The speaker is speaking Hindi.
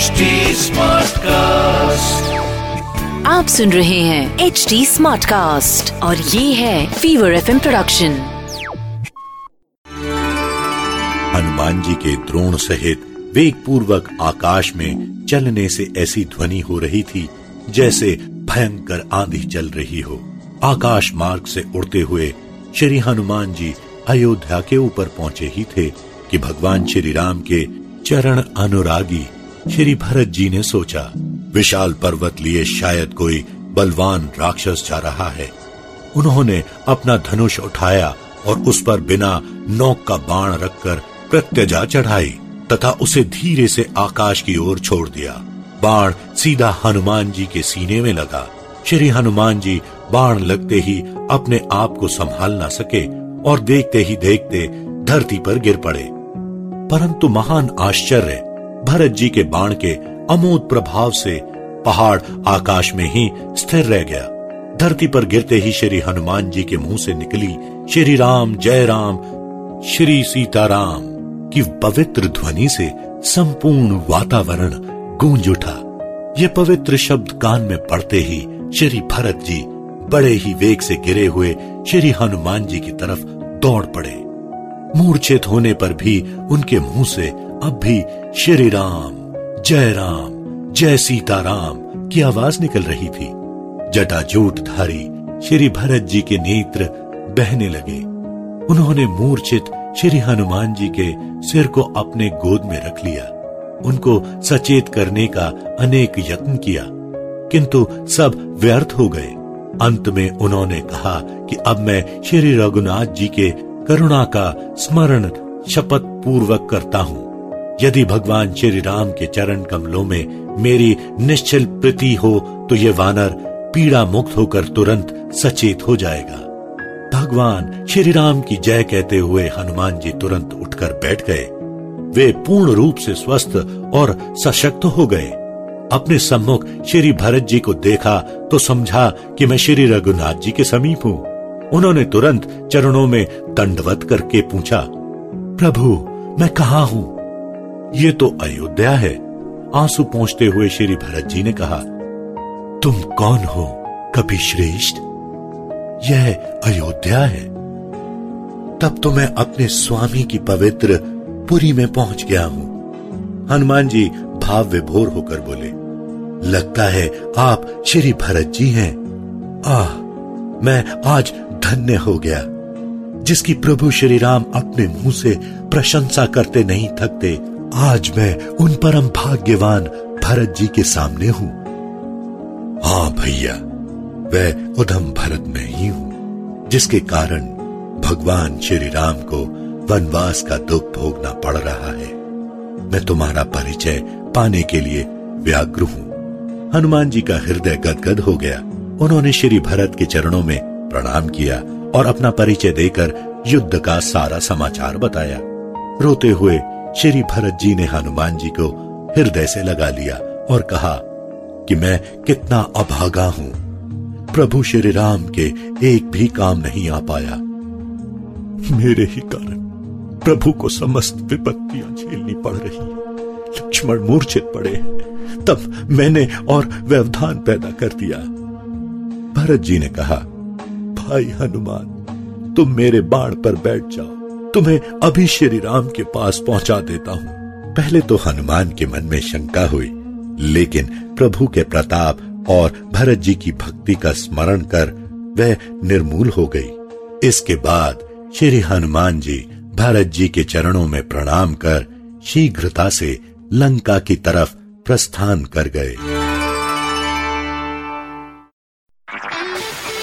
HD Smartcast. आप सुन रहे हैं एच डी स्मार्ट कास्ट और ये है Fever F production Hanuman ji के द्रोण सहित वेग पूर्वक आकाश में चलने से ऐसी ध्वनि हो रही थी जैसे भयंकर आंधी चल रही हो आकाश मार्ग से उड़ते हुए श्री हनुमान जी अयोध्या के ऊपर पहुँचे ही थे कि भगवान श्री राम के चरण अनुरागी श्री भरत जी ने सोचा, विशाल पर्वत लिए शायद कोई बलवान राक्षस जा रहा है। उन्होंने अपना धनुष उठाया और उस पर बिना नोक का बाण रखकर प्रत्यजा चढ़ाई तथा उसे धीरे से आकाश की ओर छोड़ दिया। बाण सीधा हनुमान जी के सीने में लगा। श्री हनुमान जी बाण लगते ही अपने आप को संभाल ना सके और देखते ही देखते धरती पर गिर पड़े। परंतु महान आश्चर्य भरत जी के बाण के अमोद प्रभाव से पहाड़ आकाश में ही स्थिर रह गया। धरती पर गिरते ही श्री हनुमान जी के मुँह से निकली श्री राम, जय राम, श्री सीताराम की पवित्र ध्वनि से संपूर्ण वातावरण गूंज उठा। ये पवित्र शब्द कान में पड़ते ही श्री भरत जी बड़े ही वेग से गिरे हुए श्री हनुमान जी की तरफ़ दौड़ पड़े। मूर्छित होने पर भी उनके मुँह से अब भी श्री राम, जय राम, जय सीताराम की आवाज़ निकल रही थी। जटाजूट धारी श्री भरत जी के नेत्र बहने लगे। उन्होंने मूर्छित श्री हनुमान जी के सिर को अपने गोद में रख लिया। उनको सचेत करने का अनेक यत्न किया। किंतु सब व्यर्थ हो गए। अंत में उन्होंने कहा कि अब मैं श्री रघुनाथ जी के करुणा का स्मरण शपथ पूर्वक करता हूँ। यदि भगवान श्री राम के चरण कमलों में मेरी निश्चल प्रीति हो तो ये वानर पीड़ा मुक्त होकर तुरंत सचेत हो जाएगा। भगवान श्री राम की जय कहते हुए हनुमान जी तुरंत उठकर बैठ गए। वे पूर्ण रूप से स्वस्थ और सशक्त हो गए। अपने सम्मुख श्री भरत जी को देखा तो समझा कि मैं श्री रघुनाथ जी के समीप हूँ। उन्होंने तुरंत चरणों में दंडवत करके पूछा, प्रभु, मैं कहा हूँ? ये तो अयोध्या है। आँसू पहुँचते हुए श्री भरत जी ने कहा, तुम कौन हो, कभी श्रेष्ठ? यह अयोध्या है। तब तो मैं अपने स्वामी की पवित्र पुरी में पहुँच गया हूँ। हनुमान जी भाव विभोर होकर बोले, लगता है आप श्री भरत जी हैं। आह, मैं आज धन्य हो गया। जिसकी प्रभु श्री राम अपने मुँह से प्रशंसा करते नहीं थकते आज मैं उन परम भाग्यवान भरत जी के सामने हूँ। हाँ भैया वह उधम भरत में ही हूँ जिसके कारण भगवान श्री राम को वनवास का दुख भोगना पड़ रहा है। मैं तुम्हारा परिचय पाने के लिए व्याग्र हूँ। हनुमान जी का हृदय गदगद हो गया। उन्होंने श्री भरत के चरणों में प्रणाम किया और अपना परिचय देकर युद्ध का सारा समाचार बताया। रोते हुए श्री भरत जी ने हनुमान जी को हृदय से लगा लिया और कहा कि मैं कितना अभागा हूँ। प्रभु श्री राम के एक भी काम नहीं आ पाया। मेरे ही कारण प्रभु को समस्त विपत्तियाँ झेलनी पड़ रही लक्ष्मण मूर्छित पड़े तब मैंने और व्यवधान पैदा कर दिया। भरत जी ने कहा, भाई हनुमान, तुम मेरे बाण पर बैठ जाओ। तुम्हें अभी श्री राम के पास पहुँचा देता हूँ। पहले तो हनुमान के मन में शंका हुई, लेकिन प्रभु के प्रताप और भरत जी की भक्ति का स्मरण कर वह निर्मूल हो गई। इसके बाद श्री हनुमान जी भरत जी के चरणों में प्रणाम कर शीघ्रता से लंका की तरफ़ प्रस्थान कर गए।